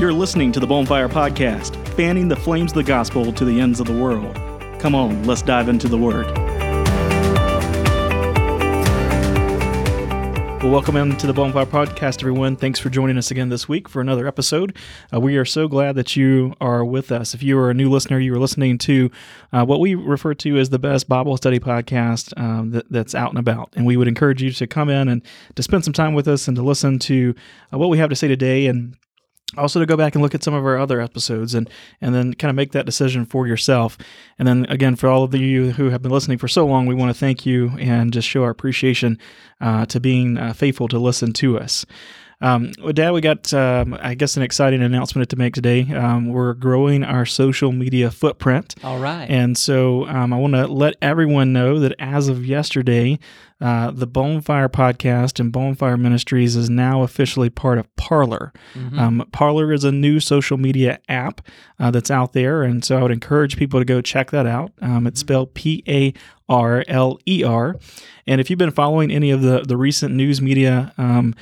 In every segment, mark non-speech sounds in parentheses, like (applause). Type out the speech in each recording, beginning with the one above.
You're listening to the Bonfire Podcast, fanning the flames of the gospel to the ends of the world. Come on, let's dive into the Word. Well, welcome into the Bonfire Podcast, everyone. Thanks for joining us again this week for another episode. Uh, we are so glad that you are with us. If you are a new listener, you are listening to uh, what we refer to as the best Bible study podcast um, that, that's out and about. And we would encourage you to come in and to spend some time with us and to listen to uh, what we have to say today and also to go back and look at some of our other episodes and and then kind of make that decision for yourself. And then again for all of you who have been listening for so long we want to thank you and just show our appreciation uh, to being uh, faithful to listen to us um, well, Dad, we got, um, I guess, an exciting announcement to make today. Um, we're growing our social media footprint. All right. And so um, I want to let everyone know that as of yesterday, uh, the Bonfire podcast and Bonfire Ministries is now officially part of Parler. Mm-hmm. Um, Parler is a new social media app uh, that's out there, and so I would encourage people to go check that out. Um, it's spelled P A R L E R, and if you've been following any of the the recent news media. Um,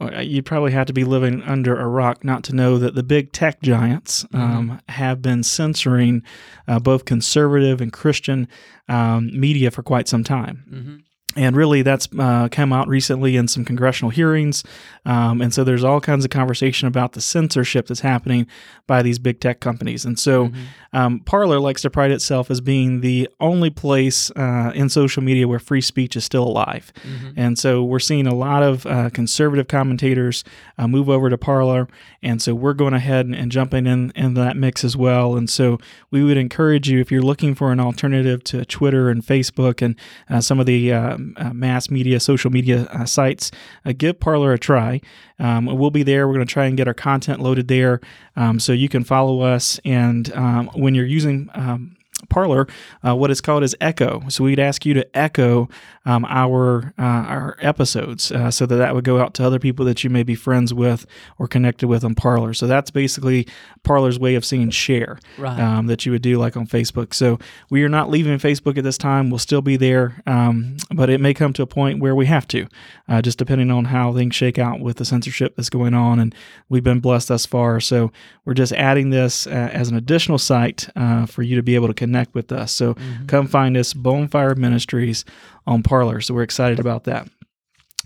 you'd probably have to be living under a rock not to know that the big tech giants um, have been censoring uh, both conservative and Christian um, media for quite some time. Mm-hmm. And really, that's uh, come out recently in some congressional hearings. Um, and so there's all kinds of conversation about the censorship that's happening by these big tech companies. And so um, Parler likes to pride itself as being the only place uh, in social media where free speech is still alive. And so we're seeing a lot of uh, conservative commentators uh, move over to Parler. And so we're going ahead and, and jumping in, in that mix as well. And so we would encourage you, if you're looking for an alternative to Twitter and Facebook and uh, some of the uh, mass media, social media uh, sites, uh, give Parler a try. Um, we'll be there. We're going to try and get our content loaded there um, so you can follow us. And um, when you're using Parler, uh, what it's called is Echo. So we'd ask you to echo um, our uh, our episodes uh, so that that would go out to other people that you may be friends with or connected with on Parler. So that's basically Parler's way of saying share Right. um, that you would do like on Facebook. So we are not leaving Facebook at this time. We'll still be there, um, but it may come to a point where we have to, uh, just depending on how things shake out with the censorship that's going on. And we've been blessed thus far. So we're just adding this uh, as an additional site uh, for you to be able to connect with us. So come find us, Bonfire Ministries on Parler. So we're excited about that.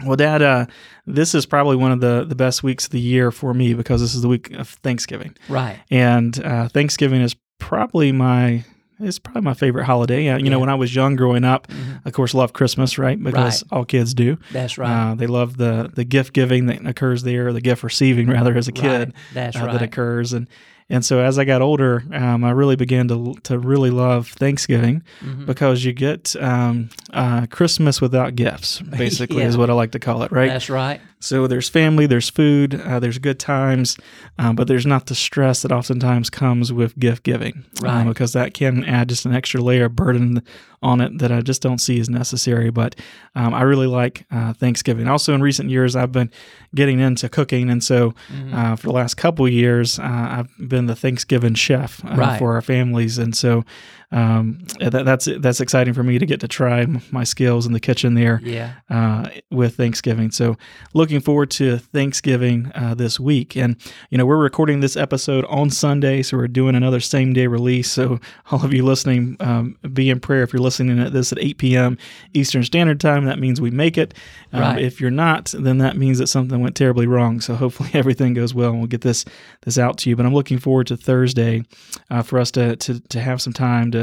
Well, Dad, uh, this is probably one of the, the best weeks of the year for me because this is the week of Thanksgiving Right. and uh, Thanksgiving is probably my it's probably my favorite holiday. Uh, you know, when I was young growing up, of course, love Christmas, right? Because all kids do. That's right. Uh, they love the the gift giving that occurs there, or the gift receiving (laughs) rather, as a kid Right. That's uh, right. that occurs, and and so as I got older, um, I really began to to really love Thanksgiving Mm-hmm. because you get um, uh, Christmas without gifts, (laughs) basically, Yeah. is what I like to call it, right? That's right. So there's family, there's food, uh, there's good times, um, but there's not the stress that oftentimes comes with gift giving, um, because that can add just an extra layer of burden on it that I just don't see as necessary. But um, I really like uh, Thanksgiving. Also, in recent years, I've been getting into cooking, and so Mm-hmm. uh, for the last couple of years, uh, I've been the Thanksgiving chef uh, Right. for our families, and so um, that, that's that's exciting for me to get to try my skills in the kitchen there Yeah. uh, with Thanksgiving. So, looking forward to Thanksgiving uh, this week. And, you know, we're recording this episode on Sunday, so we're doing another same day release. So, (laughs) all of you listening, um, be in prayer if you're listening at this at 8 p.m. Eastern Standard Time. That means we make it. Um, Right. If you're not, then that means that something went terribly wrong. So, hopefully, (laughs) everything goes well and we'll get this this out to you. But I'm looking forward to Thursday uh, for us to, to, to have some time to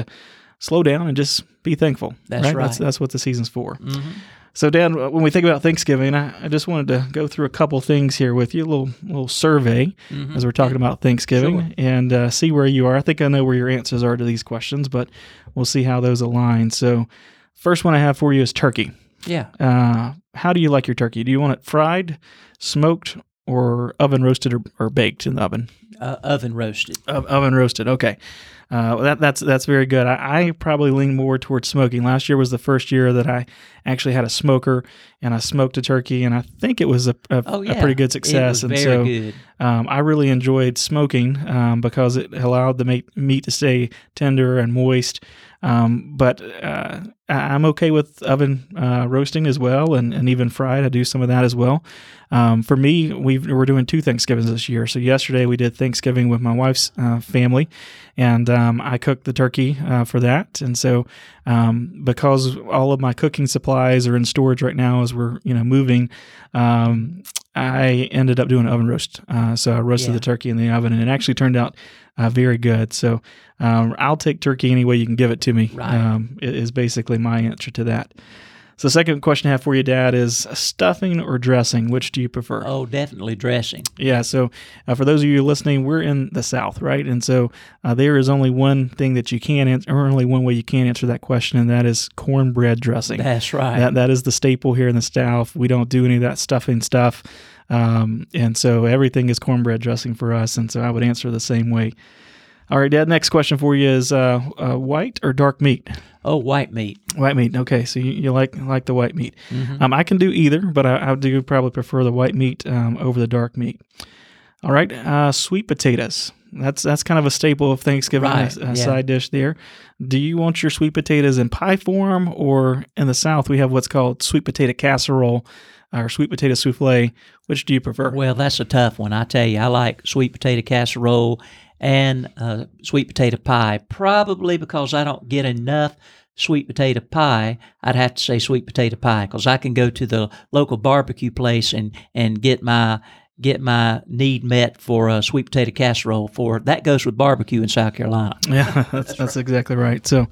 slow down and just be thankful. That's That's, right. that's what the season's for. Mm-hmm. So, Dan, when we think about Thanksgiving, I, I just wanted to go through a couple things here with you, a little little survey Mm-hmm. as we're talking about Thanksgiving, Sure. and uh, see where you are. I think I know where your answers are to these questions, but we'll see how those align. So, first one I have for you is turkey. Yeah. Uh, how do you like your turkey? Do you want it fried, smoked, or oven roasted or, or baked in the oven? Uh, oven roasted. O- oven roasted. Okay, uh, that that's that's very good. I, I probably lean more towards smoking. Last year was the first year that I actually had a smoker and I smoked a turkey, and I think it was a, a, Oh a pretty good success. And very so good. um, I really enjoyed smoking um, because it allowed the meat, meat to stay tender and moist. Um, but uh, I'm okay with oven uh, roasting as well, and, and even fried. I do some of that as well. Um, for me, we we're doing two Thanksgivings this year. So yesterday we did Thanksgiving with my wife's uh, family, and um, I cooked the turkey uh, for that. And so, um, because all of my cooking supplies are in storage right now as we're you know moving, um, I ended up doing an oven roast. Uh, so I roasted Yeah. the turkey in the oven, and it actually turned out uh, very good. So um, I'll take turkey any way you can give it to me. Right. Um, i- is basically my answer to that. So, second question I have for you, Dad, is stuffing or dressing? Which do you prefer? Oh, definitely dressing. Yeah. So, uh, for those of you listening, we're in the South, right? And so, uh, there is only one thing that you can answer, or only one way you can answer that question, and that is cornbread dressing. That's right. That that is the staple here in the South. We don't do any of that stuffing stuff, um, and so everything is cornbread dressing for us. And so, I would answer the same way. All right, Dad. Next question for you is uh, uh, white or dark meat? oh, white meat. White meat. Okay, so you, you like like the white meat. Mhm. Um, I can do either, but I, I do probably prefer the white meat um, over the dark meat. All right, uh, sweet potatoes. That's that's kind of a staple of Thanksgiving Right, a, yeah. side dish there. Do you want your sweet potatoes in pie form, or in the South we have what's called sweet potato casserole or sweet potato souffle? Which do you prefer? Well, that's a tough one. I tell you, I like sweet potato casserole and uh, sweet potato pie. Probably because I don't get enough sweet potato pie, I'd have to say sweet potato pie because I can go to the local barbecue place and and get my get my need met for a sweet potato casserole. For that goes with barbecue in South Carolina. Yeah, (laughs) that's that's, exactly right. So,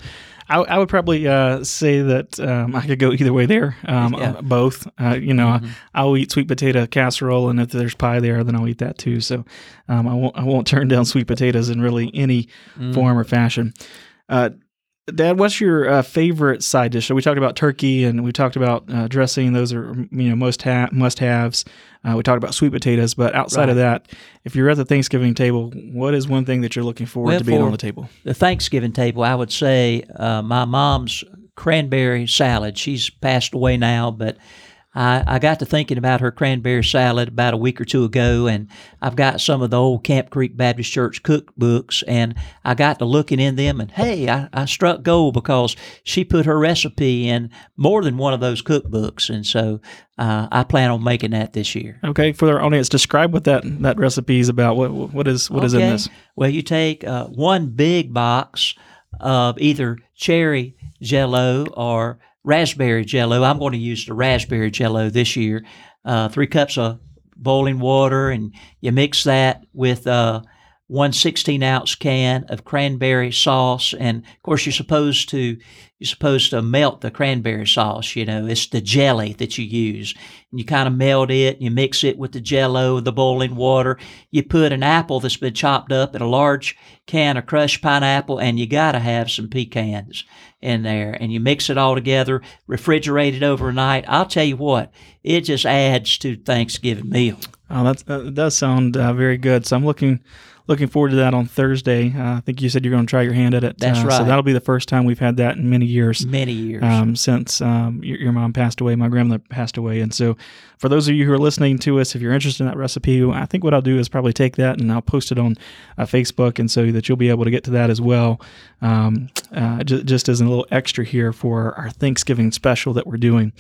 I, I would probably uh, say that um, I could go either way there. Um, Yeah. uh, both. Uh, you know, Mhm. I'll eat sweet potato casserole, and if there's pie there, then I'll eat that too. So, um, I won't I won't (laughs) turn down sweet potatoes in really any Mm. form or fashion. Uh, Dad, what's your uh, favorite side dish? So we talked about turkey, and we talked about uh, dressing; those are you know most ha- must haves. Uh, we talked about sweet potatoes, but outside of that, if you're at the Thanksgiving table, what is one thing that you're looking forward Well, to being for- on the table? the Thanksgiving table, I would say uh, my mom's cranberry salad. She's passed away now, but I, I got to thinking about her cranberry salad about a week or two ago, and I've got some of the old Camp Creek Baptist Church cookbooks, and I got to looking in them, and hey, I, I struck gold because she put her recipe in more than one of those cookbooks, and so uh, I plan on making that this year. Okay, for our audience, describe what that that recipe is about. What what is what is in this? Well, you take uh, one big box of either cherry jello or raspberry jello. I'm going to use the raspberry jello this year. Uh, three cups of boiling water, and you mix that with uh, one 16 ounce can of cranberry sauce. And of course, you're supposed to you're supposed to melt the cranberry sauce. You know, it's the jelly that you use, and you kind of melt it. You mix it with the jello, the boiling water. You put an apple that's been chopped up in a large can of crushed pineapple, and you got to have some pecans in there. And you mix it all together, refrigerate it overnight. I'll tell you what, it just adds to Thanksgiving meal. Oh, that does sound uh, very good. So I'm looking looking forward to that on Thursday. Uh, I think you said you're going to try your hand at it. That's uh, So that'll be the first time we've had that in many years. Many years. Um, since um, your, your mom passed away, my grandmother passed away, and so for those of you who are listening to us, if you're interested in that recipe, I think what I'll do is probably take that and I'll post it on uh, Facebook, and so that you'll be able to get to that as well, um, uh, j- just as a little extra here for our Thanksgiving special that we're doing.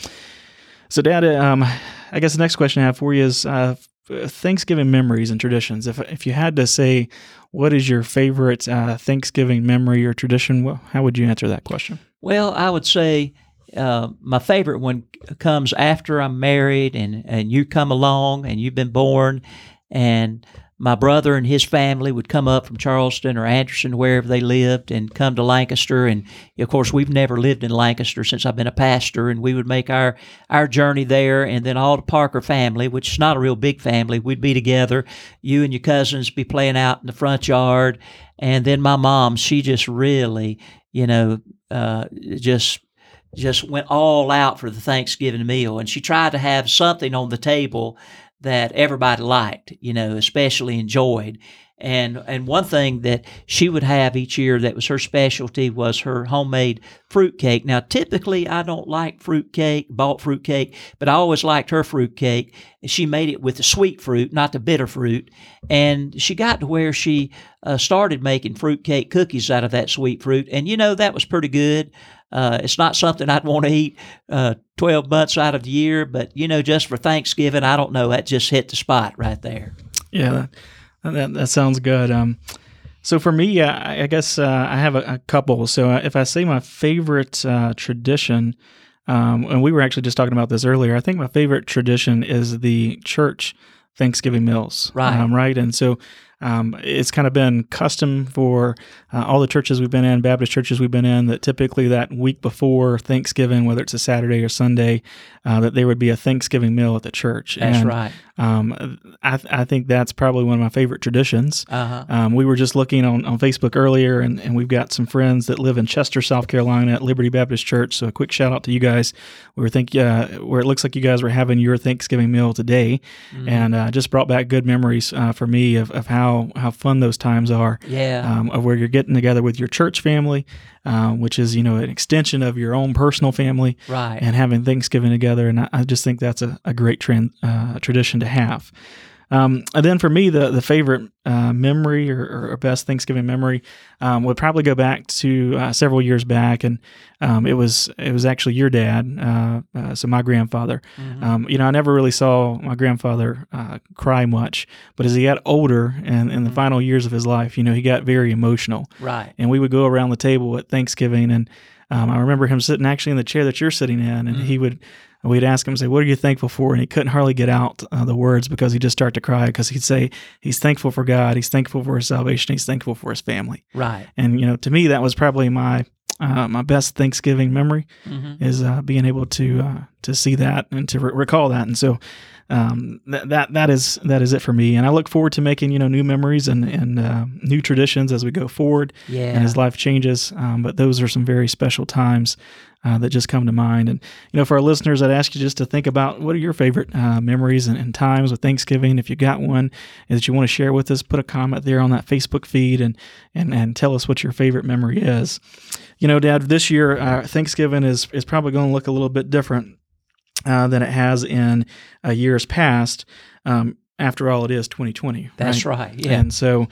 So, Dad, um, I guess the next question I have for you is uh, Thanksgiving memories and traditions. If if you had to say, what is your favorite uh, Thanksgiving memory or tradition? How would you answer that question? Well, I would say uh, my favorite one comes after I'm married and, and you come along and you've been born, and my brother and his family would come up from Charleston or Anderson, wherever they lived, and come to Lancaster. And of course, we've never lived in Lancaster since I've been a pastor, and we would make our our journey there. And then all the Parker family, which is not a real big family, we'd be together. You and your cousins be playing out in the front yard, and then my mom, she just really, you know, uh, just just went all out for the Thanksgiving meal, and she tried to have something on the table that everybody liked, you know, especially enjoyed. And and one thing that she would have each year that was her specialty was her homemade fruit cake. Now, typically, I don't like fruit cake, bought fruit cake, but I always liked her fruit cake. She made it with the sweet fruit, not the bitter fruit. And she got to where she uh, started making fruit cake cookies out of that sweet fruit. And you know, that was pretty good. Uh, it's not something I'd want to eat uh, 12 months out of the year, but you know, just for Thanksgiving, I don't know. That just hit the spot right there. Yeah, that, That, that sounds good. Um, so for me, uh, I I guess uh, I have a, a couple. So uh, if I say my favorite uh, tradition, um, and we were actually just talking about this earlier, I think my favorite tradition is the church Thanksgiving meals. Right. Um, right. And so um, it's kind of been custom for uh, all the churches we've been in, Baptist churches we've been in, that typically that week before Thanksgiving, whether it's a Saturday or Sunday, uh, that there would be a Thanksgiving meal at the church. That's and, right. Um, I, I think that's probably one of my favorite traditions. Uh huh. Um, we were just looking on, on Facebook earlier, and, and we've got some friends that live in Chester, South Carolina at Liberty Baptist Church. So a quick shout out to you guys. We were think uh, where it looks like you guys were having your Thanksgiving meal today, Mm-hmm. and uh, just brought back good memories uh, for me of, of how how fun those times are. Yeah. Um, of where you're getting together with your church family, um, which is you know an extension of your own personal family, right. and having Thanksgiving together. And I, I just think that's a, a great trend, uh, tradition to have. Um, and then for me, the the favorite uh, memory or, or best Thanksgiving memory um, would probably go back to uh, several years back, and um, it was it was actually your dad, uh, uh, so my grandfather. Mhm. Um, you know, I never really saw my grandfather uh, cry much, but as he got older and in the Mhm. final years of his life, you know, he got very emotional right. and we would go around the table at Thanksgiving, and um, I remember him sitting actually in the chair that you're sitting in, and Mhm. he would. We'd ask him, say, "What are you thankful for?" And he couldn't hardly get out uh, the words because he'd just start to cry because he'd say he's thankful for God, he's thankful for his salvation, he's thankful for his family. Right. And you know, to me, that was probably my uh, my best Thanksgiving memory hmm is uh, being able to uh, to see that and to re- recall that. And so um, that that that is that is it for me. And I look forward to making you know new memories and and uh, new traditions as we go forward Yeah. and his life changes. Um, but those are some very special times uh, that just come to mind. And you know, for our listeners, I'd ask you just to think about what are your favorite uh, memories and, and times with Thanksgiving. If you got one that you want to share with us, put a comment there on that Facebook feed and and and tell us what your favorite memory is. You know, Dad, this year uh, Thanksgiving is is probably going to look a little bit different uh, than it has in uh, years past. Um, after all, it is 2020. That's right? right. Yeah. And so,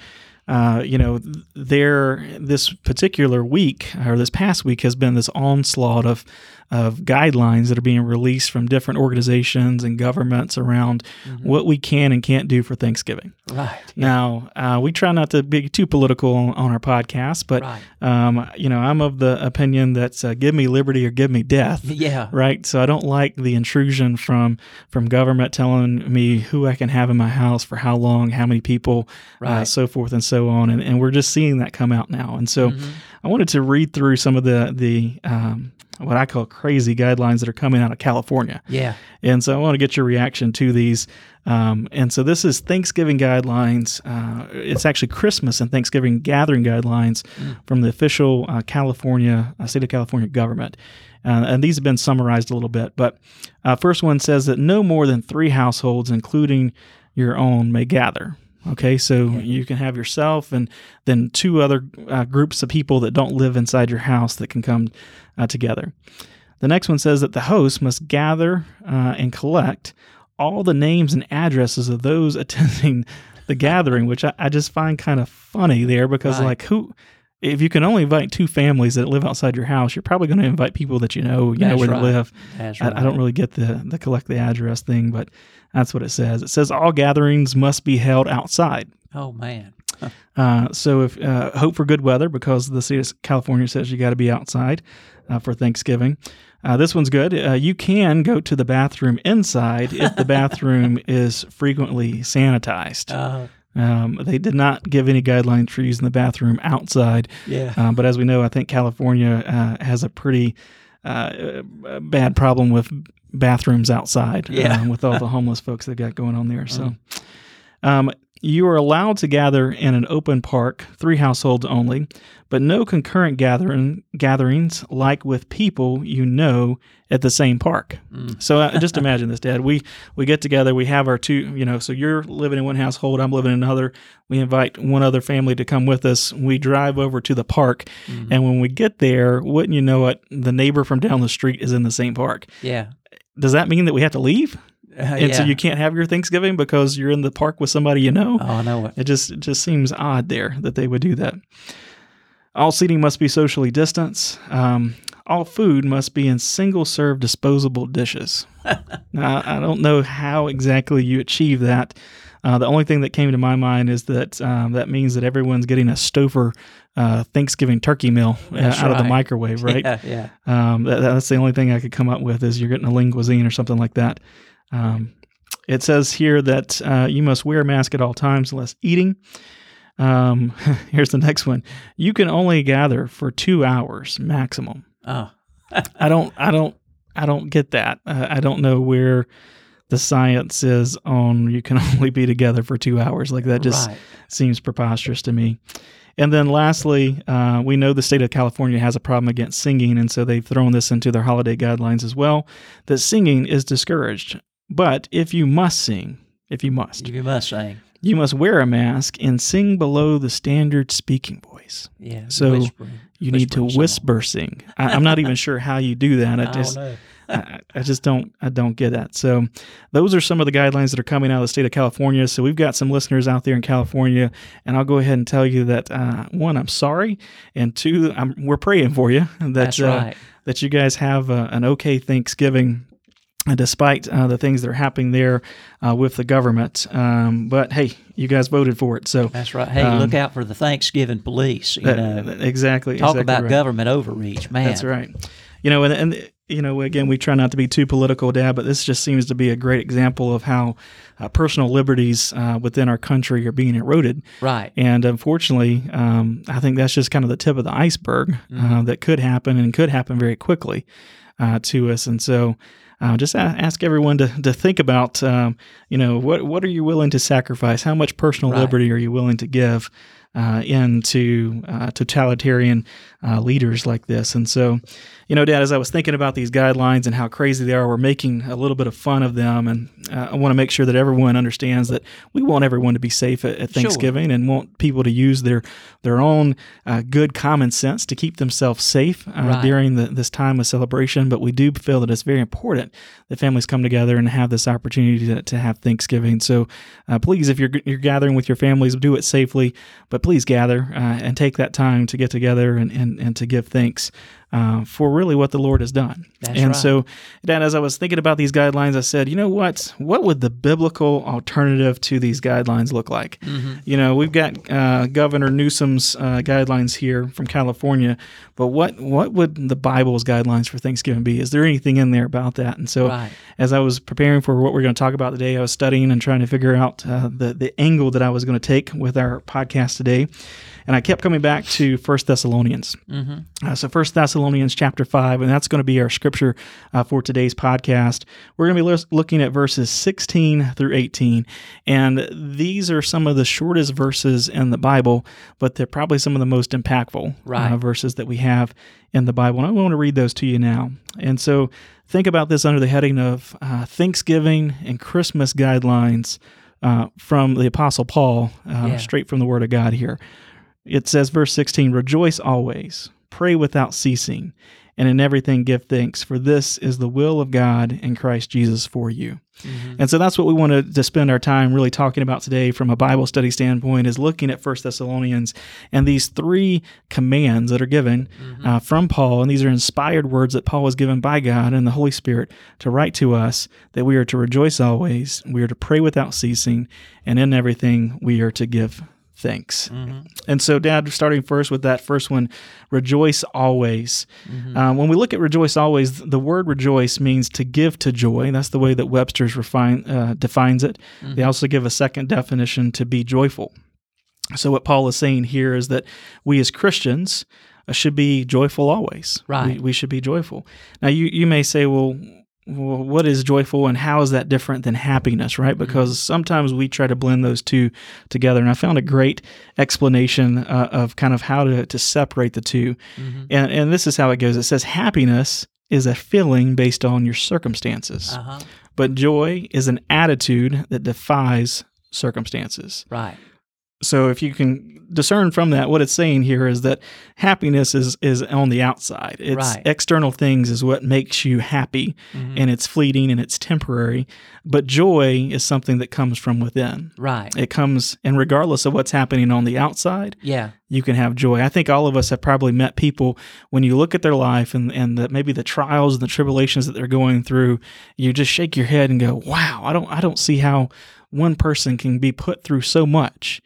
uh, you know, there this particular week or this past week has been this onslaught of of guidelines that are being released from different organizations and governments around Mhm. what we can and can't do for Thanksgiving. Right. Now, uh, we try not to be too political on, on our podcast, but right. um, you know, I'm of the opinion that uh, give me liberty or give me death (laughs) Yeah. right so i don't like the intrusion from from government telling me who i can have in my house for how long how many people uh, Right. so forth and so on and, and we're just seeing that come out now and so Mhm. i wanted to read through some of the the um, what i call crazy guidelines that are coming out of california Yeah. and so I want to get your reaction to these. Um, and so this is Thanksgiving guidelines. Uh, it's actually Christmas and Thanksgiving gathering guidelines Mm. from the official uh, California, uh, state of California government. Uh, and these have been summarized a little bit. But uh, first one says that no more than three households, including your own, may gather. Okay, so Yeah. you can have yourself and then two other uh, groups of people that don't live inside your house that can come uh, together. The next one says that the host must gather uh, and collect all the names and addresses of those (laughs) attending the gathering, which I, I just find kind of funny there because, Right. like, who, if you can only invite two families that live outside your house, you're probably going to invite people that you know, you know where right. they live. That's I, right. I don't really get the the collect the address thing, but that's what it says. It says all gatherings must be held outside. Oh man. (laughs) Uh, so if uh, hope for good weather because the state of California says you got to be outside uh, for Thanksgiving. Uh, this one's good. Uh, you can go to the bathroom inside if the (laughs) bathroom is frequently sanitized. Um, they did not give any guidelines for using the bathroom outside, yeah. uh, but as we know, I think California uh, has a pretty uh, bad problem with bathrooms outside. Yeah. um, with all the (laughs) homeless folks they got going on there. So, um, you are allowed to gather in an open park, three households only, but no concurrent gathering gatherings like with people you know at the same park. Mm. So uh, just imagine this, Dad. We we get together. We have our two, you know. So you're living in one household. I'm living in another. We invite one other family to come with us. We drive over to the park, Mhm. and when we get there, wouldn't you know it? The neighbor from down the street is in the same park. Yeah. Does that mean that we have to leave? Uh, (laughs) And so you can't have your Thanksgiving because you're in the park with somebody you know? Oh, I know it. It just it just seems odd there that they would do that. All seating must be socially distanced. Um, all food must be in single serve disposable dishes. (laughs) now, I don't know how exactly you achieve that Uh, the only thing that came to my mind is that um, that means that everyone's getting a Stouffer uh, Thanksgiving turkey meal uh, out of the microwave, (laughs) right? Yeah, yeah. Um, that, that's the only thing I could come up with is you're getting a linguine or something like that. Um, it says here that uh, you must wear a mask at all times unless eating. Um, (laughs) here's the next one. You can only gather for two hours maximum. Oh, I don't, I don't, I don't get that. Uh, I don't know where the science is on you can (laughs) only be together for two hours. Like that just right. seems preposterous to me. And then lastly, uh, we know the state of California has a problem against singing, and so they've thrown this into their holiday guidelines as well that singing is discouraged. But if you must sing, if you must, if You must sing. you must wear a mask and sing below the standard speaking voice. Yeah. So, whispering. You need to whisper sing. I, I'm not even sure how you do that. I (laughs) I just don't know. I, I just don't I don't get that. So those are some of the guidelines that are coming out of the state of California. So we've got some listeners out there in California, and I'll go ahead and tell you that uh, one, I'm sorry, and two, I'm, we're praying for you (laughs) that uh, that you guys have uh, an okay Thanksgiving. Uh, Despite uh, the things that are happening there uh, with the government, um, but hey, you guys voted for it, so That's right. Hey, um, look out for the Thanksgiving police. You that- know, exactly. talk exactly about right. government overreach, man. That's right. You know, and, and you know, again, we try not to be too political, Dad, but this just seems to be a great example of how uh, personal liberties uh, within our country are being eroded. Right. And unfortunately, um, I think that's just kind of the tip of the iceberg uh, that could happen and could happen very quickly uh, to us. And so, uh, just a- ask everyone to, to think about, um, you know, what what are you willing to sacrifice? How much personal Right. liberty are you willing to give uh, into uh, totalitarian uh, leaders like this? And so, you know, Dad, as I was thinking about these guidelines and how crazy they are, we're making a little bit of fun of them, and uh, I want to make sure that everyone understands that we want everyone to be safe at, at Sure. Thanksgiving and want people to use their their own uh, good common sense to keep themselves safe uh, Right. during the, this time of celebration. But we do feel that it's very important that families come together and have this opportunity to, to have Thanksgiving. So uh, please, if you're you're gathering with your families, do it safely. But please gather uh, and take that time to get together and and, and to give thanks. Uh, for really what the Lord has done. That's and right. so, Dad, as I was thinking about these guidelines, I said, you know what? What would the biblical alternative to these guidelines look like? Mm-hmm. You know, we've got uh, Governor Newsom's uh, guidelines here from California, but what what would the Bible's guidelines for Thanksgiving be? Is there anything in there about that? And so, Right. as I was preparing for what we're going to talk about today, I was studying and trying to figure out uh, the the angle that I was going to take with our podcast today, and I kept coming back to First Thessalonians. Mm-hmm. Uh, so First Thessalonians chapter five, and that's going to be our scripture uh, for today's podcast. We're going to be lis- looking at verses sixteen through eighteen, and these are some of the shortest verses in the Bible, but they're probably some of the most impactful Right. uh, verses that we have in the Bible. And I want to read those to you now. And so think about this under the heading of uh, Thanksgiving and Christmas guidelines uh, from the Apostle Paul, uh, Yeah. straight from the Word of God here. It says, verse 16, Rejoice always, pray without ceasing, and in everything give thanks, for this is the will of God in Christ Jesus for you. Mm-hmm. And so that's what we wanted to spend our time really talking about today from a Bible study standpoint is looking at First Thessalonians and these three commands that are given Mm-hmm. uh, from Paul. And these are inspired words that Paul was given by God and the Holy Spirit to write to us that we are to rejoice always, we are to pray without ceasing, and in everything we are to give thanks. Mm-hmm. And so, Dad, starting first with that first one, rejoice always. Um, when we look at rejoice always, the word rejoice means to give to joy. That's the way that Webster's refine, uh, defines it. They also give a second definition to be joyful. So, what Paul is saying here is that we as Christians uh, should be joyful always. Right. We, we should be joyful. Now, you, you may say, well, well, what is joyful and how is that different than happiness, right? Because sometimes we try to blend those two together. And I found a great explanation uh, of kind of how to, to separate the 2 Mm-hmm. And, and this is how it goes it says, happiness is a feeling based on your circumstances, Uh-huh. but joy is an attitude that defies circumstances. Right. So if you can discern from that, what it's saying here is that happiness is is on the outside. It's Right. external things is what makes you happy, Mhm. and it's fleeting and it's temporary. But joy is something that comes from within. Right. It comes, and regardless of what's happening on the outside, Yeah. you can have joy. I think all of us have probably met people when you look at their life and and the, maybe the trials and the tribulations that they're going through, you just shake your head and go, "Wow, I don't I don't see how one person can be put through so much.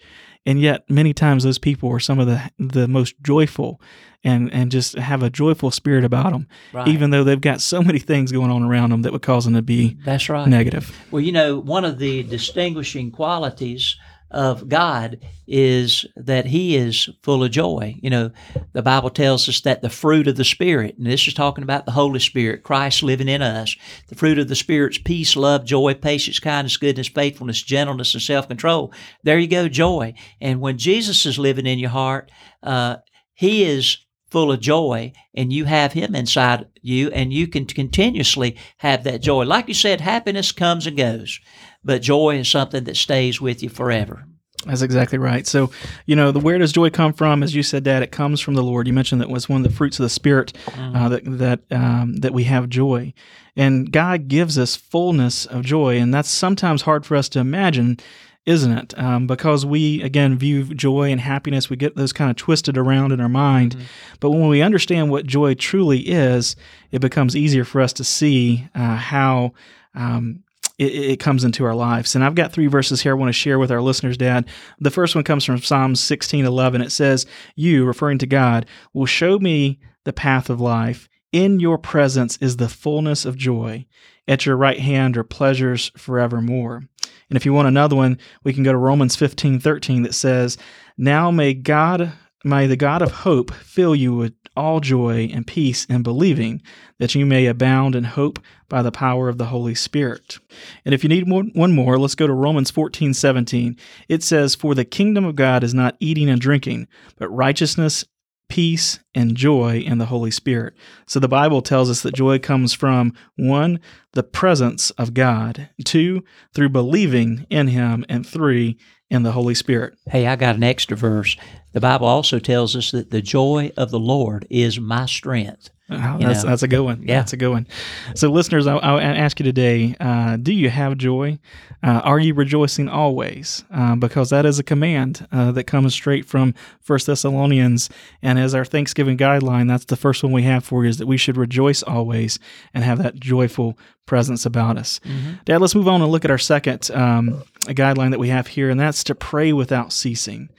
And yet, many times, those people are some of the the most joyful, and and just have a joyful spirit about them, Right. even though they've got so many things going on around them that would cause them to be That's right. negative. Well, you know, one of the distinguishing qualities of God is that He is full of joy. You know, the Bible tells us that the fruit of the Spirit, and this is talking about the Holy Spirit, Christ living in us, the fruit of the Spirit's peace, love, joy, patience, kindness, goodness, faithfulness, gentleness, and self control. There you go, joy. And when Jesus is living in your heart, uh, He is full of joy and you have him inside you and you can continuously have that joy like you said happiness comes and goes but joy is something that stays with you forever That's exactly right. So, you know, the where does joy come from? As you said, Dad, it comes from the Lord. You mentioned that was one of the fruits of the Spirit uh, that that um, that we have joy, and God gives us fullness of joy, and that's sometimes hard for us to imagine, isn't it? Um, because we again view joy and happiness, we get those kind of twisted around in our mind. But when we understand what joy truly is, it becomes easier for us to see uh, how. Um, it, it comes into our lives. And I've got three verses here I want to share with our listeners, Dad. The first one comes from Psalms 16 11. It says, You, referring to God, will show me the path of life. In your presence is the fullness of joy. At your right hand are pleasures forevermore. And if you want another one, we can go to Romans 15 13 that says, Now may God, may the God of hope fill you with all joy and peace in believing, that you may abound in hope by the power of the Holy Spirit. And if you need one, more, let's go to Romans 14 17. It says, For the kingdom of God is not eating and drinking, but righteousness, peace, and joy in the Holy Spirit. So the Bible tells us that joy comes from one, the presence of God, two, through believing in Him, and three, in the Holy Spirit. hey i got an extra verse the bible also tells us that the joy of the lord is my strength Oh, that's, know. that's a good one. Yeah. That's a good one. So, listeners, I, I ask you today uh, do you have joy? Uh, are you rejoicing always? Uh, because that is a command uh, that comes straight from First Thessalonians. And as our Thanksgiving guideline, that's the first one we have for you is that we should rejoice always and have that joyful presence about us. Dad, let's move on and look at our second um, guideline that we have here, and that's to pray without ceasing.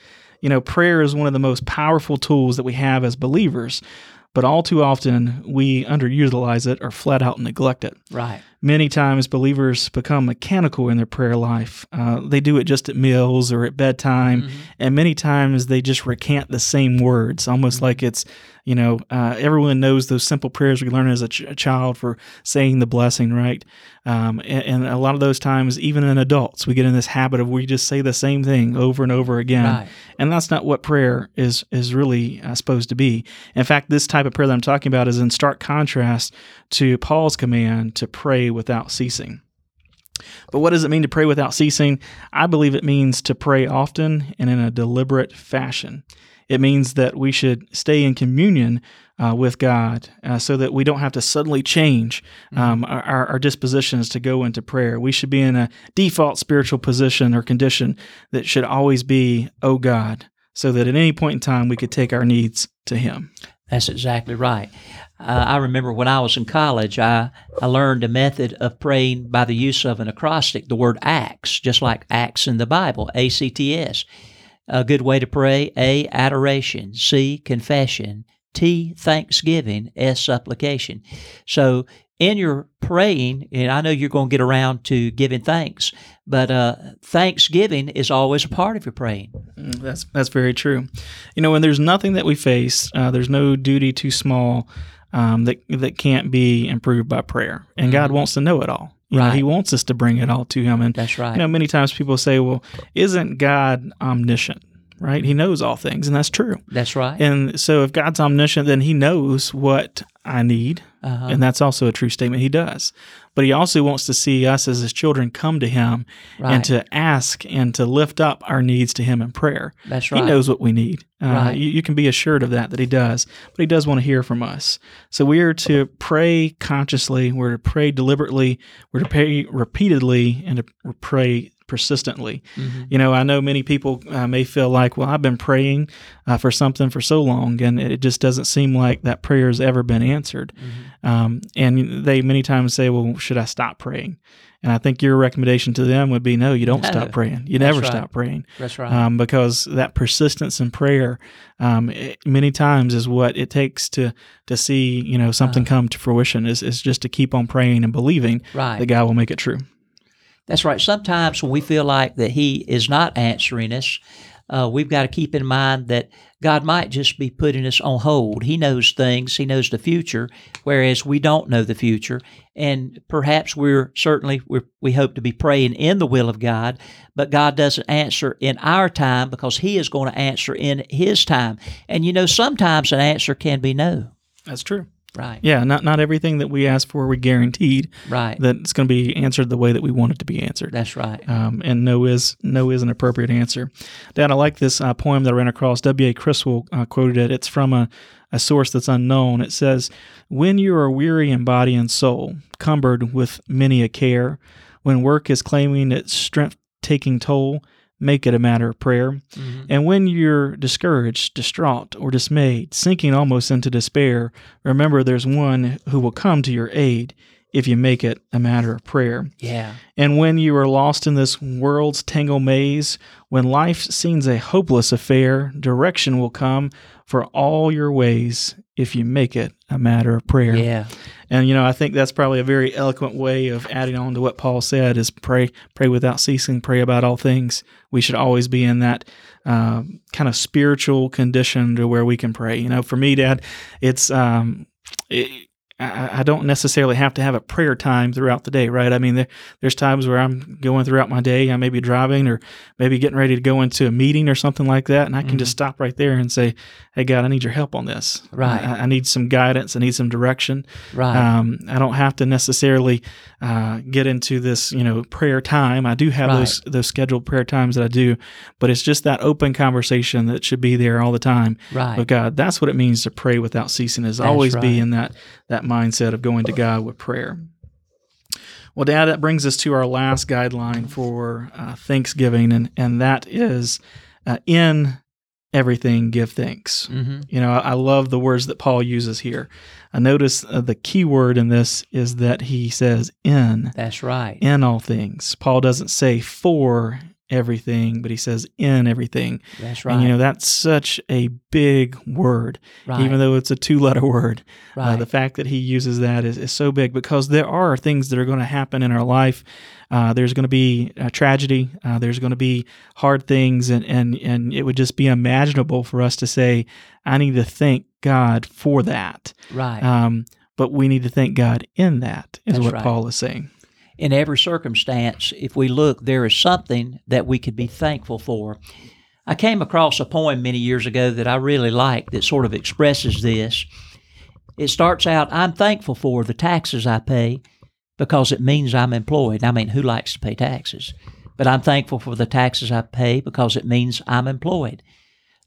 You know, prayer is one of the most powerful tools that we have as believers, but all too often we underutilize it or flat out neglect it. right Many times believers become mechanical in their prayer life. Uh, they do it just at meals or at bedtime, and many times they just recant the same words, almost like it's, you know, uh, everyone knows those simple prayers we learn as a, ch- a child for saying the blessing, right? Um, and, and a lot of those times, even in adults, we get in this habit of we just say the same thing over and over again, Right. and that's not what prayer is is really uh, supposed to be. In fact, this type of prayer that I'm talking about is in stark contrast to Paul's command to pray without ceasing. But what does it mean to pray without ceasing? I believe it means to pray often and in a deliberate fashion. It means that we should stay in communion uh, with God uh, so that we don't have to suddenly change um, our, our our dispositions to go into prayer. We should be in a default spiritual position or condition that should always be, oh God, so that at any point in time we could take our needs to Him. That's exactly right. Uh, I remember when I was in college, I, I learned a method of praying by the use of an acrostic, the word acts, just like acts in the Bible, A C T S. A good way to pray A, adoration, C, confession, T, thanksgiving, S, supplication. So in your praying, and I know you're going to get around to giving thanks, but uh, thanksgiving is always a part of your praying. Mm, That's that's very true. You know, when there's nothing that we face, uh, there's no duty too small um, that that can't be improved by prayer, and God wants to know it all. You know, he wants us to bring it all to Him, and That's right. you know, many times people say, "Well, isn't God omniscient?" Right? He knows all things, and that's true. That's right. And so, if God's omniscient, then He knows what I need, Uh-huh. and that's also a true statement. He does, but He also wants to see us as His children come to Him Right. and to ask and to lift up our needs to Him in prayer. That's right. He knows what we need. Uh, Right. you, you can be assured of that, that He does. But He does want to hear from us. So we are to pray consciously. We're to pray deliberately. We're to pray repeatedly and to pray persistently. Mhm. You know, I know many people uh, may feel like, well, I've been praying uh, for something for so long, and it just doesn't seem like that prayer has ever been answered. Um, and they many times say, "Well, should I stop praying?" And I think your recommendation to them would be, "No, you don't No. stop praying. You never right. stop praying." That's right. um, because that persistence in prayer um, it, many times is what it takes to to see you know something Uh-huh. come to fruition is, is just to keep on praying and believing right. that God will make it true. That's right. Sometimes when we feel like that He is not answering us, uh, we've got to keep in mind that God might just be putting us on hold. He knows things, He knows the future, whereas we don't know the future. And perhaps we're certainly we're, we hope to be praying in the will of God, but God doesn't answer in our time because He is going to answer in His time. And you know, sometimes an answer can be no. That's true. Right. Yeah, not not everything that we ask for we guaranteed Right. that it's going to be answered the way that we want it to be answered. That's right. Um, and no is no is an appropriate answer. Dad, I like this uh, poem that I ran across. W. A. Criswell uh, quoted it. It's from a, a source that's unknown. It says, "When you are weary in body and soul, cumbered with many a care, when work is claiming its strength taking toll, make it a matter of prayer. Mhm. And when you're discouraged, distraught, or dismayed, sinking almost into despair, remember there's one who will come to your aid if you make it a matter of prayer." Yeah. And when you are lost in this world's tangle maze, when life seems a hopeless affair, direction will come for all your ways if you make it a matter of prayer. Yeah. And you know, I think that's probably a very eloquent way of adding on to what Paul said is pray, pray without ceasing, pray about all things. We should always be in that um, kind of spiritual condition to where we can pray. You know, for me, Dad, it's um, it, I, I don't necessarily have to have a prayer time throughout the day, right? I mean, there, there's times where I'm going throughout my day, I may be driving or maybe getting ready to go into a meeting or something like that, and I can just stop right there and say, "Hey, God, I need your help on this. Right. I, I need some guidance. I need some direction." Right. Um, I don't have to necessarily uh, get into this, you know, prayer time. I do have Right. those those scheduled prayer times that I do, but it's just that open conversation that should be there all the time right. with God. That's what it means to pray without ceasing. Is That's always right. be in that that mindset of going to God with prayer. Well, Dad, that brings us to our last guideline for uh, Thanksgiving, and and that is uh, in everything give thanks. hmm You know, I, I love the words that Paul uses here. I notice uh, the key word in this is that he says in, That's right. in all things. Paul doesn't say for everything, but he says in everything. That's right. And, you know, that's such a big word, right. even though it's a two letter (laughs) word. Uh, right. the fact that he uses that is, is so big because there are things that are going to happen in our life. Uh, there's going to be a tragedy. Uh, there's going to be hard things, and, and and it would just be imaginable for us to say, "I need to thank God for that." right. Um, but we need to thank God in that. Is That's what right. Paul is saying. In every circumstance, if we look, there is something that we could be thankful for. I came across a poem many years ago that I really like that sort of expresses this. It starts out I'm thankful for the taxes I pay because it means I'm employed. I mean, who likes to pay taxes? But I'm thankful for the taxes I pay because it means I'm employed.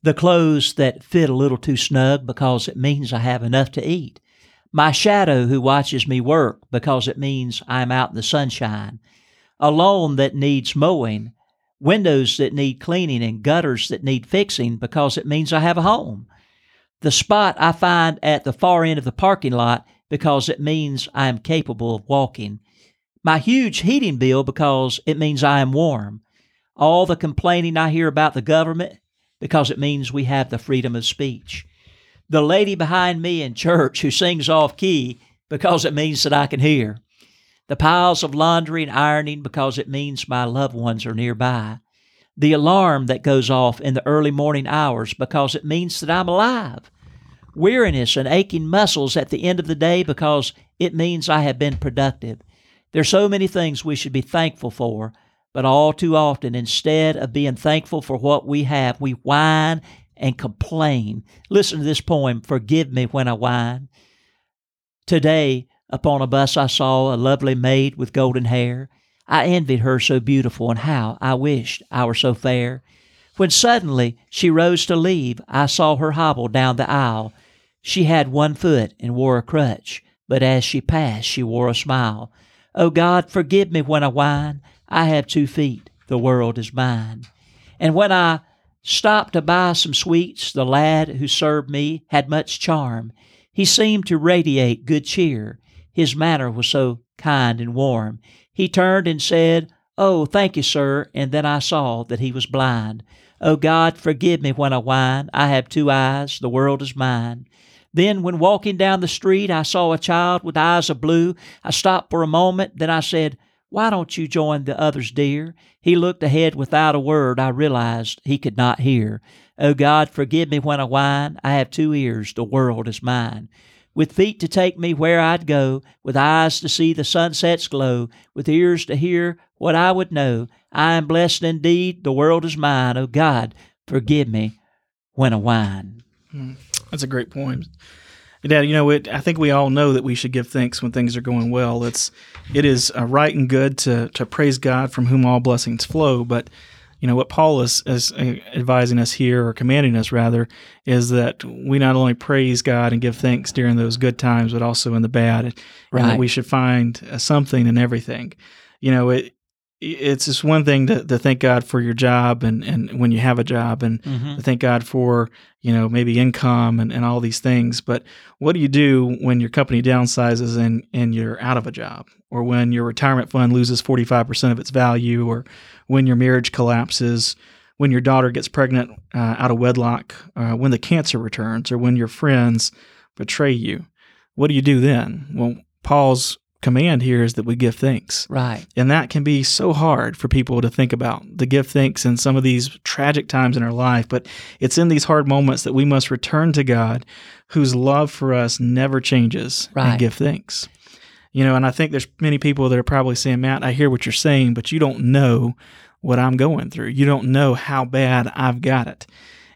The clothes that fit a little too snug because it means I have enough to eat my shadow who watches me work because it means I'm out in the sunshine, a lawn that needs mowing, windows that need cleaning, and gutters that need fixing because it means I have a home. The spot I find at the far end of the parking lot because it means I am capable of walking. My huge heating bill because it means I am warm. All the complaining I hear about the government because it means we have the freedom of speech the lady behind me in church who sings off key because it means that I can hear, the piles of laundry and ironing because it means my loved ones are nearby, the alarm that goes off in the early morning hours because it means that I'm alive, weariness and aching muscles at the end of the day because it means I have been productive. There's so many things we should be thankful for, but all too often, instead of being thankful for what we have, we whine and complain. Listen to this poem, Forgive Me When I Whine. Today, upon a bus, I saw a lovely maid with golden hair. I envied her so beautiful, and how I wished I were so fair. When suddenly she rose to leave, I saw her hobble down the aisle. She had one foot and wore a crutch, but as she passed, she wore a smile. Oh God, forgive me when I whine. I have two feet, the world is mine. And when I stopped to buy some sweets, the lad who served me had much charm. He seemed to radiate good cheer. His manner was so kind and warm. He turned and said, Oh, thank you, sir. And then I saw that he was blind. Oh, God, forgive me when I whine. I have two eyes, the world is mine. Then, when walking down the street, I saw a child with eyes of blue. I stopped for a moment, then I said, Why don't you join the others, dear? He looked ahead without a word. I realized he could not hear. Oh, God, forgive me when I whine. I have two ears, the world is mine with feet to take me where I'd go, with eyes to see the sunset's glow, with ears to hear what I would know. I am blessed indeed, the world is mine. Oh God, forgive me when I whine. Hmm. That's a great poem. Dad, you know, it, I think we all know that we should give thanks when things are going well. It's, it is uh, right and good to, to praise God from whom all blessings flow. But, you know, what Paul is, is uh, advising us here, or commanding us rather, is that we not only praise God and give thanks during those good times, but also in the bad. Right. And that we should find uh, something in everything. You know, it, it's just one thing to, to thank God for your job and, and when you have a job and mm-hmm. to thank God for, you know, maybe income and, and all these things. But what do you do when your company downsizes and, and you're out of a job or when your retirement fund loses 45% of its value or when your marriage collapses, when your daughter gets pregnant uh, out of wedlock, uh, when the cancer returns or when your friends betray you? What do you do then? Well, Paul's command here is that we give thanks. Right. And that can be so hard for people to think about, to give thanks in some of these tragic times in our life. But it's in these hard moments that we must return to God, whose love for us never changes, right. and give thanks. You know, and I think there's many people that are probably saying, Matt, I hear what you're saying, but you don't know what I'm going through. You don't know how bad I've got it.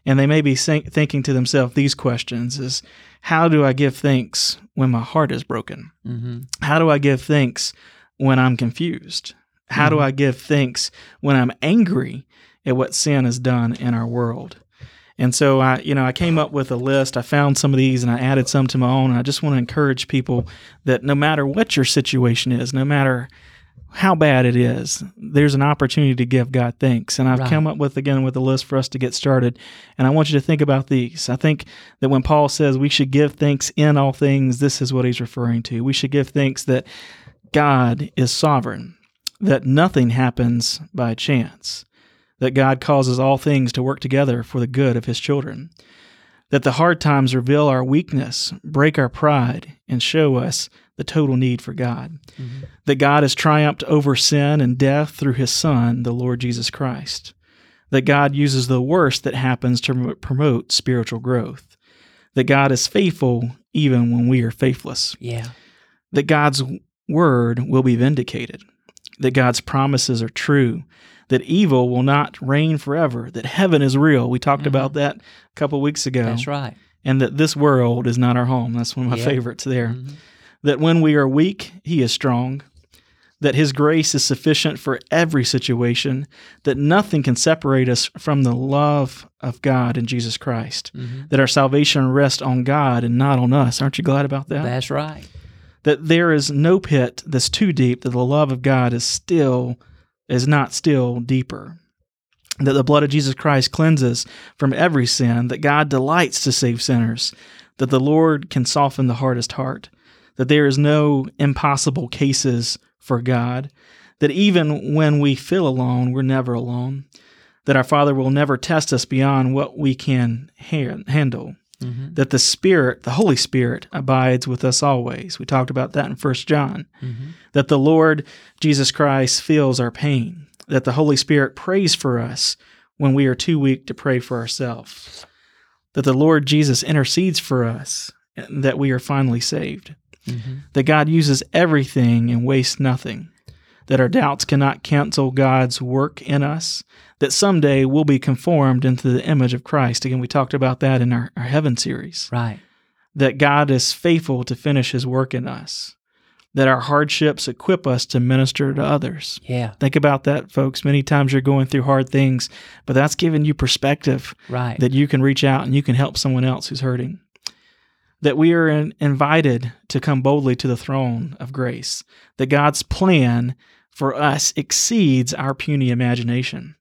And they may be thinking to themselves these questions is how do I give thanks when my heart is broken? Mm-hmm. How do I give thanks when I'm confused? How mm-hmm. do I give thanks when I'm angry at what sin has done in our world? And so I, you know, I came up with a list. I found some of these and I added some to my own. And I just want to encourage people that no matter what your situation is, no matter how bad it is, there's an opportunity to give God thanks. And I've right. come up with again with a list for us to get started. And I want you to think about these. I think that when Paul says we should give thanks in all things, this is what he's referring to. We should give thanks that God is sovereign, that nothing happens by chance, that God causes all things to work together for the good of his children, that the hard times reveal our weakness, break our pride, and show us the total need for God. Mm-hmm. That God has triumphed over sin and death through his Son, the Lord Jesus Christ. That God uses the worst that happens to promote spiritual growth. That God is faithful even when we are faithless. Yeah. That God's word will be vindicated. That God's promises are true. That evil will not reign forever. That heaven is real. We talked mm-hmm. about that a couple weeks ago. That's right. And that this world is not our home. That's one of my yep. favorites there. Mm-hmm that when we are weak, He is strong, that His grace is sufficient for every situation, that nothing can separate us from the love of God in Jesus Christ, mm-hmm. that our salvation rests on God and not on us. Aren't you glad about that? That's right. That there is no pit that's too deep, that the love of God is still, is not still deeper that the blood of Jesus Christ cleanses from every sin, that God delights to save sinners, that the Lord can soften the hardest heart, that there is no impossible cases for God, that even when we feel alone, we're never alone, that our Father will never test us beyond what we can ha- handle. Mm-hmm. That the Spirit, the Holy Spirit, abides with us always. We talked about that in First John. Mm-hmm. That the Lord Jesus Christ feels our pain. That the Holy Spirit prays for us when we are too weak to pray for ourselves. That the Lord Jesus intercedes for us, and that we are finally saved mm-hmm. that God uses everything and wastes nothing, that our doubts cannot cancel God's work in us, that someday we'll be conformed into the image of Christ. Again, we talked about that in our, our Heaven series. Right. That God is faithful to finish his work in us, that our hardships equip us to minister to others. Yeah. Think about that, folks. Many times you're going through hard things, but that's giving you perspective. Right. That you can reach out and you can help someone else who's hurting that we are in, invited to come boldly to the throne of grace, that God's plan for us exceeds our puny imagination.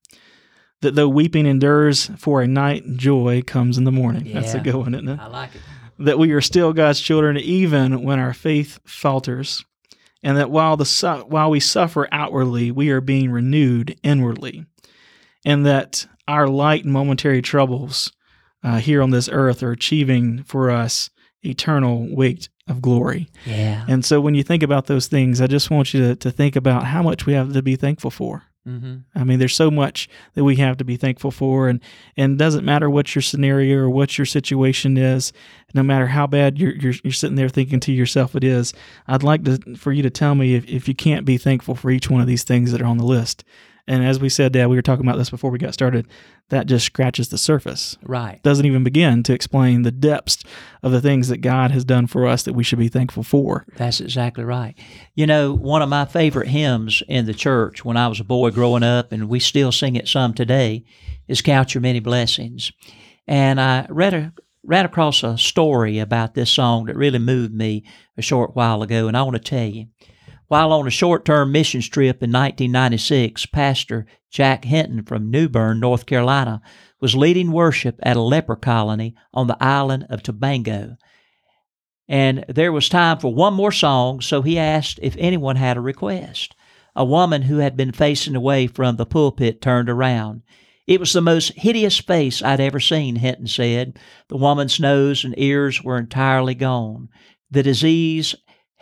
That though weeping endures for a night, joy comes in the morning. Yeah, That's a good one, isn't it? I like it. that we are still God's children even when our faith falters, and that while the su- while we suffer outwardly, we are being renewed inwardly, and that our light and momentary troubles uh, here on this earth are achieving for us eternal weight of glory. Yeah. And so when you think about those things, I just want you to, to think about how much we have to be thankful for. Mm-hmm. I mean, there's so much that we have to be thankful for, and and it doesn't matter what your scenario or what your situation is, no matter how bad you're you're, you're sitting there thinking to yourself it is. I'd like to for you to tell me if, if you can't be thankful for each one of these things that are on the list. And as we said, Dad, we were talking about this before we got started. That just scratches the surface. Right. Doesn't even begin to explain the depths of the things that God has done for us that we should be thankful for. That's exactly right. You know, one of my favorite hymns in the church when I was a boy growing up, and we still sing it some today, is Count Your Many Blessings. And I read a, ran across a story about this song that really moved me a short while ago, and I want to tell you. While on a short term missions trip in 1996, Pastor Jack Hinton from New Bern, North Carolina, was leading worship at a leper colony on the island of Tobago. And there was time for one more song, so he asked if anyone had a request. A woman who had been facing away from the pulpit turned around. It was the most hideous face I'd ever seen, Hinton said. The woman's nose and ears were entirely gone. The disease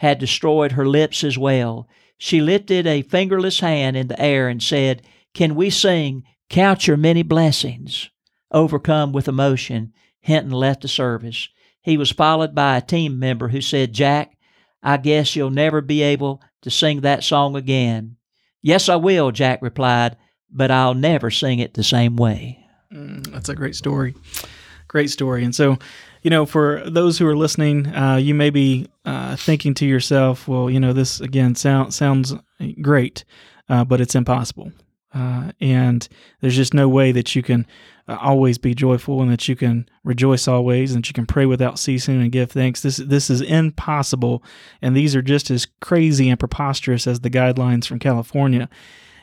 had destroyed her lips as well. She lifted a fingerless hand in the air and said, Can we sing, Count Your Many Blessings? Overcome with emotion, Hinton left the service. He was followed by a team member who said, Jack, I guess you'll never be able to sing that song again. Yes, I will, Jack replied, but I'll never sing it the same way. Mm, that's a great story. Great story. And so, you know, for those who are listening, uh, you may be uh, thinking to yourself, well, you know, this again sound, sounds great, uh, but it's impossible. Uh, and there's just no way that you can uh, always be joyful and that you can rejoice always and that you can pray without ceasing and give thanks. This this is impossible, and these are just as crazy and preposterous as the guidelines from California.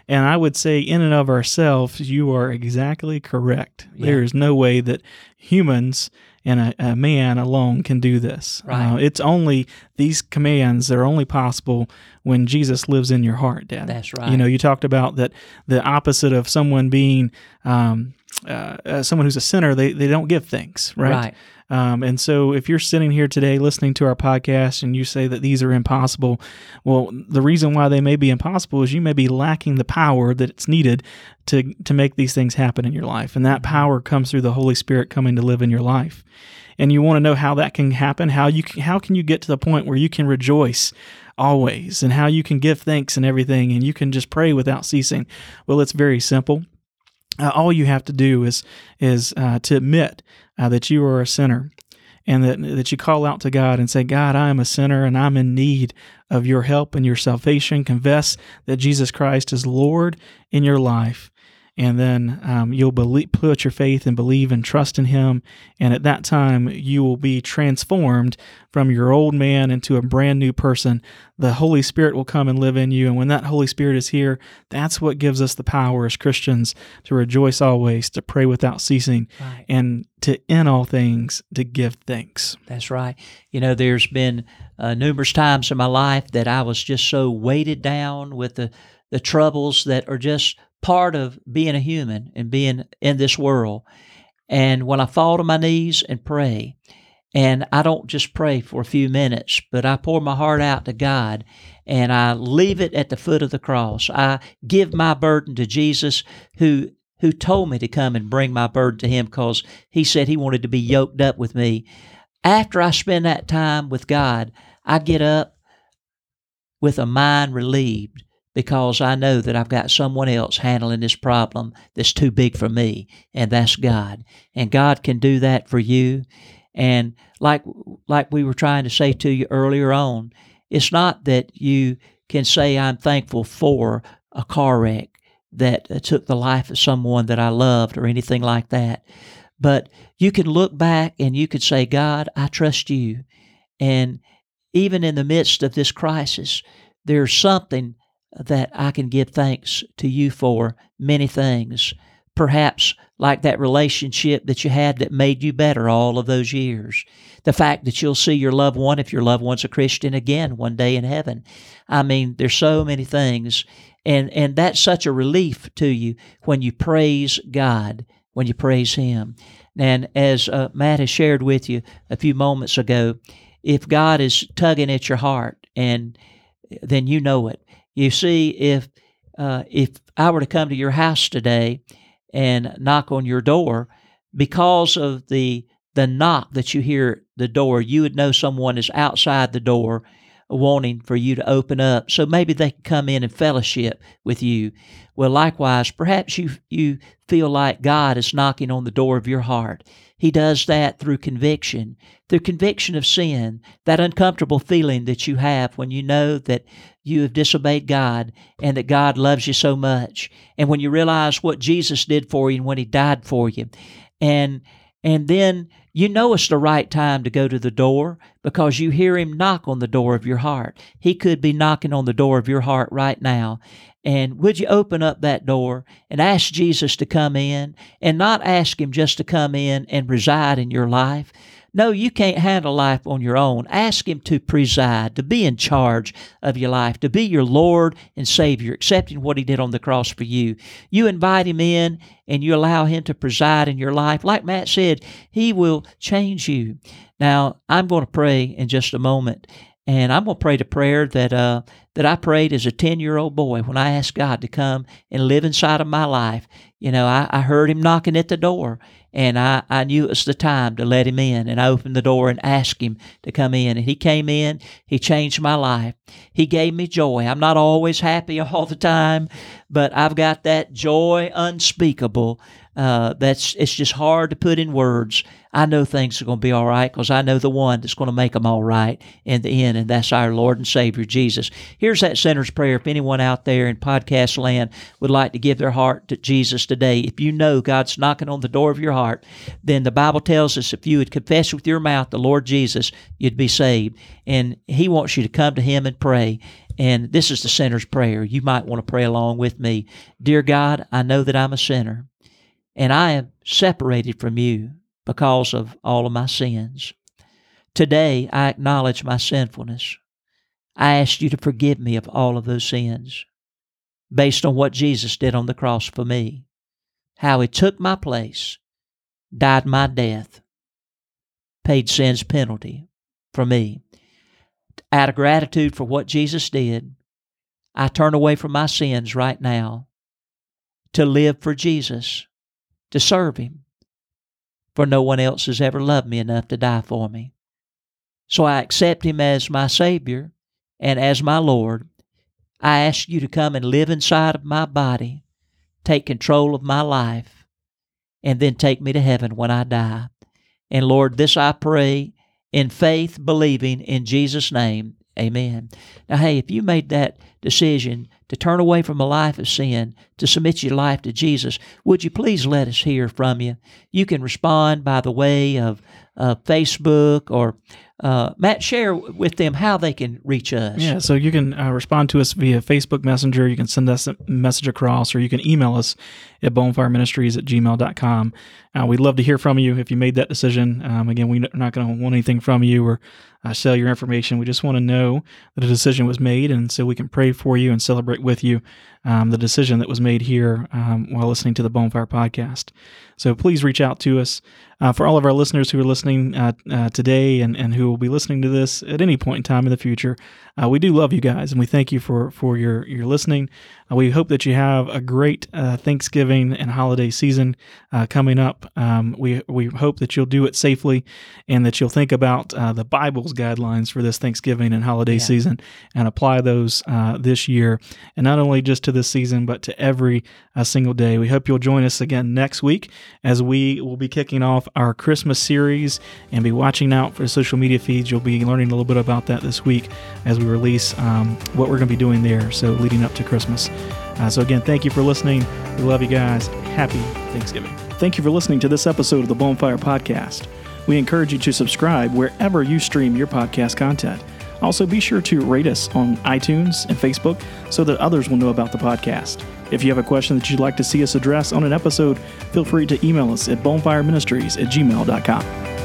And I would say, in and of ourselves, you are exactly correct. Yeah. There is no way that humans and a, a man alone can do this. Right. Uh, it's only these commands that are only possible when Jesus lives in your heart, Dad. That's right. You know, you talked about that the opposite of someone being um, uh, uh, someone who's a sinner, they, they don't give thanks, right? Right. Um, and so, if you're sitting here today listening to our podcast and you say that these are impossible, well, the reason why they may be impossible is you may be lacking the power that it's needed to to make these things happen in your life, and that power comes through the Holy Spirit coming to live in your life. And you want to know how that can happen? How you can, how can you get to the point where you can rejoice always, and how you can give thanks and everything, and you can just pray without ceasing? Well, it's very simple. Uh, all you have to do is is uh, to admit uh, that you are a sinner, and that that you call out to God and say, God, I am a sinner and I'm in need of your help and your salvation. Confess that Jesus Christ is Lord in your life, and then um, you'll believe, put your faith and believe and trust in Him. And at that time, you will be transformed from your old man into a brand new person. The Holy Spirit will come and live in you. And when that Holy Spirit is here, that's what gives us the power as Christians to rejoice always, to pray without ceasing, Right. and to in all things to give thanks. That's right. You know, there's been uh, numerous times in my life that I was just so weighted down with the, the troubles that are just part of being a human and being in this world. And when I fall to my knees and pray, and I don't just pray for a few minutes, but I pour my heart out to God and I leave it at the foot of the cross. I give my burden to Jesus who who told me to come and bring my burden to him because he said he wanted to be yoked up with me. After I spend that time with God, I get up with a mind relieved because I know that I've got someone else handling this problem that's too big for me, and that's God. And God can do that for you. And like like we were trying to say to you earlier on, it's not that you can say I'm thankful for a car wreck that uh, took the life of someone that I loved or anything like that. But you can look back and you could say, God, I trust you. And even in the midst of this crisis, there's something that I can give thanks to you for, many things. perhaps like that relationship that you had that made you better all of those years. The fact that you'll see your loved one, if your loved one's a Christian again one day in heaven. I mean, there's so many things. And, and that's such a relief to you when you praise God, when you praise Him. And as uh, Matt has shared with you a few moments ago, if God is tugging at your heart, and then you know it. You see, if uh, if I were to come to your house today and knock on your door, because of the the knock that you hear at the door, you would know someone is outside the door wanting for you to open up. So maybe they can come in and fellowship with you. Well likewise perhaps you you feel like god is knocking on the door of your heart. He does that through conviction through conviction of sin that uncomfortable feeling that you have when you know that you have disobeyed god and that god loves you so much and when you realize what jesus did for you and when he died for you and and then you know it's the right time to go to the door because you hear him knock on the door of your heart. He could be knocking on the door of your heart right now. And would you open up that door and ask Jesus to come in and not ask him just to come in and reside in your life? No, you can't handle life on your own. Ask Him to preside, to be in charge of your life, to be your Lord and Savior, accepting what He did on the cross for you. You invite Him in and you allow Him to preside in your life. Like Matt said, He will change you. Now, I'm going to pray in just a moment, and I'm going to pray the prayer that uh, that I prayed as a 10 year old boy when I asked God to come and live inside of my life. You know, I, I heard Him knocking at the door, and I, I knew it was the time to let him in. And I opened the door and asked him to come in. And he came in. He changed my life. He gave me joy. I'm not always happy (laughs) all the time, but I've got that joy unspeakable. Uh, that's it's just hard to put in words. I know things are going to be all right because I know the one that's going to make them all right in the end, and that's our Lord and Savior Jesus. Here's that sinner's prayer. If anyone out there in podcast land would like to give their heart to Jesus today, if you know God's knocking on the door of your heart, then the Bible tells us if you would confess with your mouth the Lord Jesus, you'd be saved. And He wants you to come to Him and pray. And this is the sinner's prayer. You might want to pray along with me. Dear God, I know that I'm a sinner, and I am separated from you because of all of my sins. Today, I acknowledge my sinfulness. I ask you to forgive me of all of those sins based on what Jesus did on the cross for me, how he took my place, died my death, paid sin's penalty for me. Out of gratitude for what Jesus did, I turn away from my sins right now to live for Jesus, to serve him, for no one else has ever loved me enough to die for me. So I accept him as my Savior and as my Lord. I ask you to come and live inside of my body, take control of my life, and then take me to heaven when I die. And Lord, this I pray in faith, believing in Jesus' name. Amen. Now, hey, if you made that decision to turn away from a life of sin, to submit your life to Jesus, would you please let us hear from you? You can respond by the way of uh, Facebook or uh, Matt, share with them how they can reach us. Yeah, so you can uh, respond to us via Facebook Messenger. You can send us a message across, or you can email us at bonefireministries at gmail.com. Uh, we'd love to hear from you if you made that decision. Um, again, we're not going to want anything from you or uh, sell your information. We just want to know that a decision was made, and so we can pray for you and celebrate with you um, the decision that was made here um, while listening to the Bonefire podcast. So please reach out to us. Uh, for all of our listeners who are listening uh, uh, today and, and who will be listening to this at any point in time in the future, uh, we do love you guys and we thank you for, for your, your listening. Uh, we hope that you have a great uh, Thanksgiving and holiday season coming up. Um, we, we hope that you'll do it safely and that you'll think about the Bible's guidelines for this Thanksgiving and holiday yeah. season and apply those this year. And not only just to this season, but to every single day. We hope you'll join us again next week as we will be kicking off our Christmas series and be watching out for social media feeds. You'll be learning a little bit about that this week as we release um, what we're going to be doing there. So, leading up to Christmas. Uh, so, again, thank you for listening. We love you guys. Happy Thanksgiving. Thank you for listening to this episode of the Bonefire Podcast. We encourage you to subscribe wherever you stream your podcast content. Also, be sure to rate us on iTunes and Facebook so that others will know about the podcast. If you have a question that you'd like to see us address on an episode, feel free to email us at bonefireministries at gmail.com.